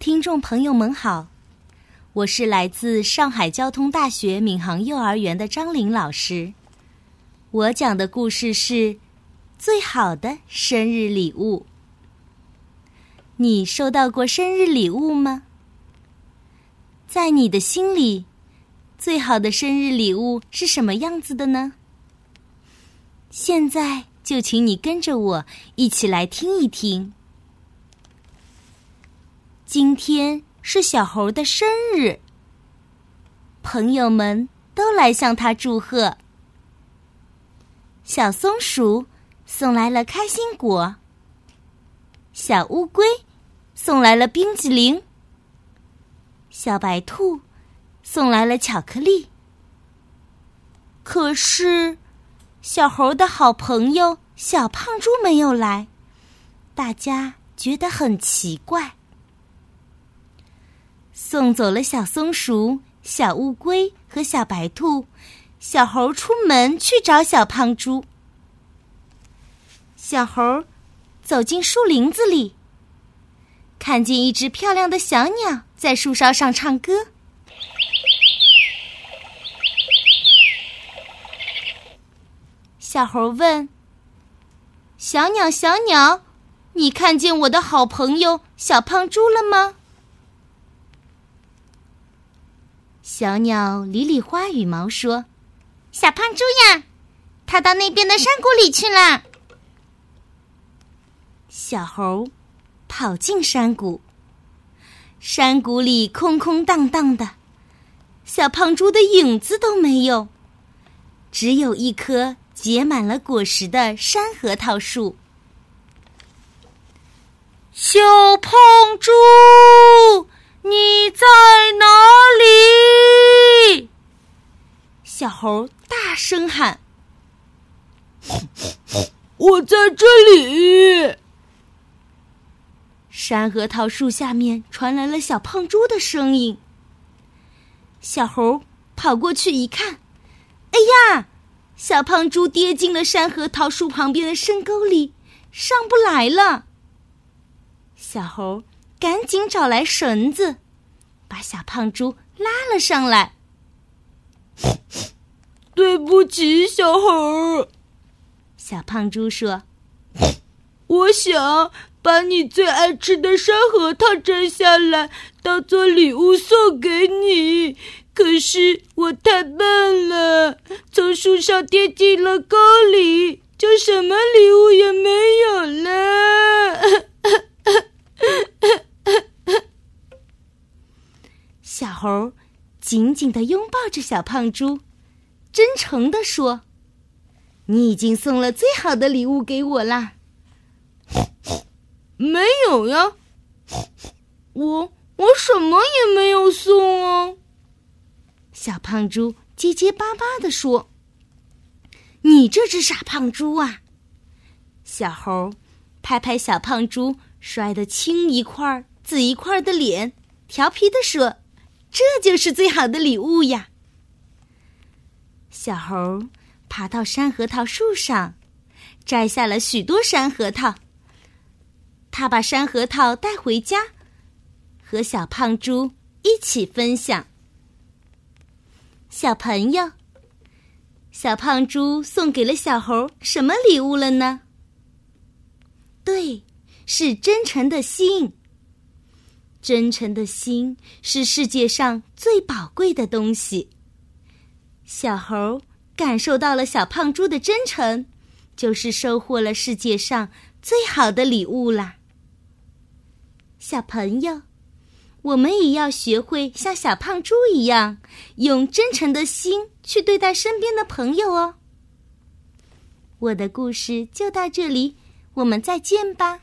听众朋友们好，我是来自上海交通大学闵行幼儿园的张琳老师。我讲的故事是最好的生日礼物。你收到过生日礼物吗？在你的心里，最好的生日礼物是什么样子的呢？现在就请你跟着我一起来听一听。今天是小猴的生日，朋友们都来向他祝贺。小松鼠送来了开心果，小乌龟送来了冰激凌，小白兔送来了巧克力。可是，小猴的好朋友小胖猪没有来，大家觉得很奇怪。送走了小松鼠、小乌龟和小白兔，小猴出门去找小胖猪。小猴走进树林子里，看见一只漂亮的小鸟在树梢上唱歌。小猴问：“小鸟，小鸟，你看见我的好朋友小胖猪了吗？”小鸟理理花羽毛说：“小胖猪呀，它到那边的山谷里去了。”小猴跑进山谷，山谷里空空荡荡的，小胖猪的影子都没有，只有一棵结满了果实的山核桃树。小胖猪。你在哪里？小猴大声喊：“ 我在这里！”山核桃树下面传来了小胖猪的声音。小猴跑过去一看，哎呀，小胖猪跌进了山核桃树旁边的深沟里，上不来了。小猴。赶紧找来绳子，把小胖猪拉了上来。对不起，小猴。小胖猪说：“我想把你最爱吃的山核桃摘下来，当做礼物送给你。可是我太笨了，从树上跌进了沟里，就什么礼物也没有了。”小猴紧紧的拥抱着小胖猪，真诚地说：“你已经送了最好的礼物给我啦。”“没有呀，我我什么也没有送啊。”小胖猪结结巴巴地说：“你这只傻胖猪啊！”小猴拍拍小胖猪摔得青一块紫一块的脸，调皮地说。这就是最好的礼物呀！小猴爬到山核桃树上，摘下了许多山核桃。他把山核桃带回家，和小胖猪一起分享。小朋友，小胖猪送给了小猴什么礼物了呢？对，是真诚的心。真诚的心是世界上最宝贵的东西。小猴感受到了小胖猪的真诚，就是收获了世界上最好的礼物啦。小朋友，我们也要学会像小胖猪一样，用真诚的心去对待身边的朋友哦。我的故事就到这里，我们再见吧。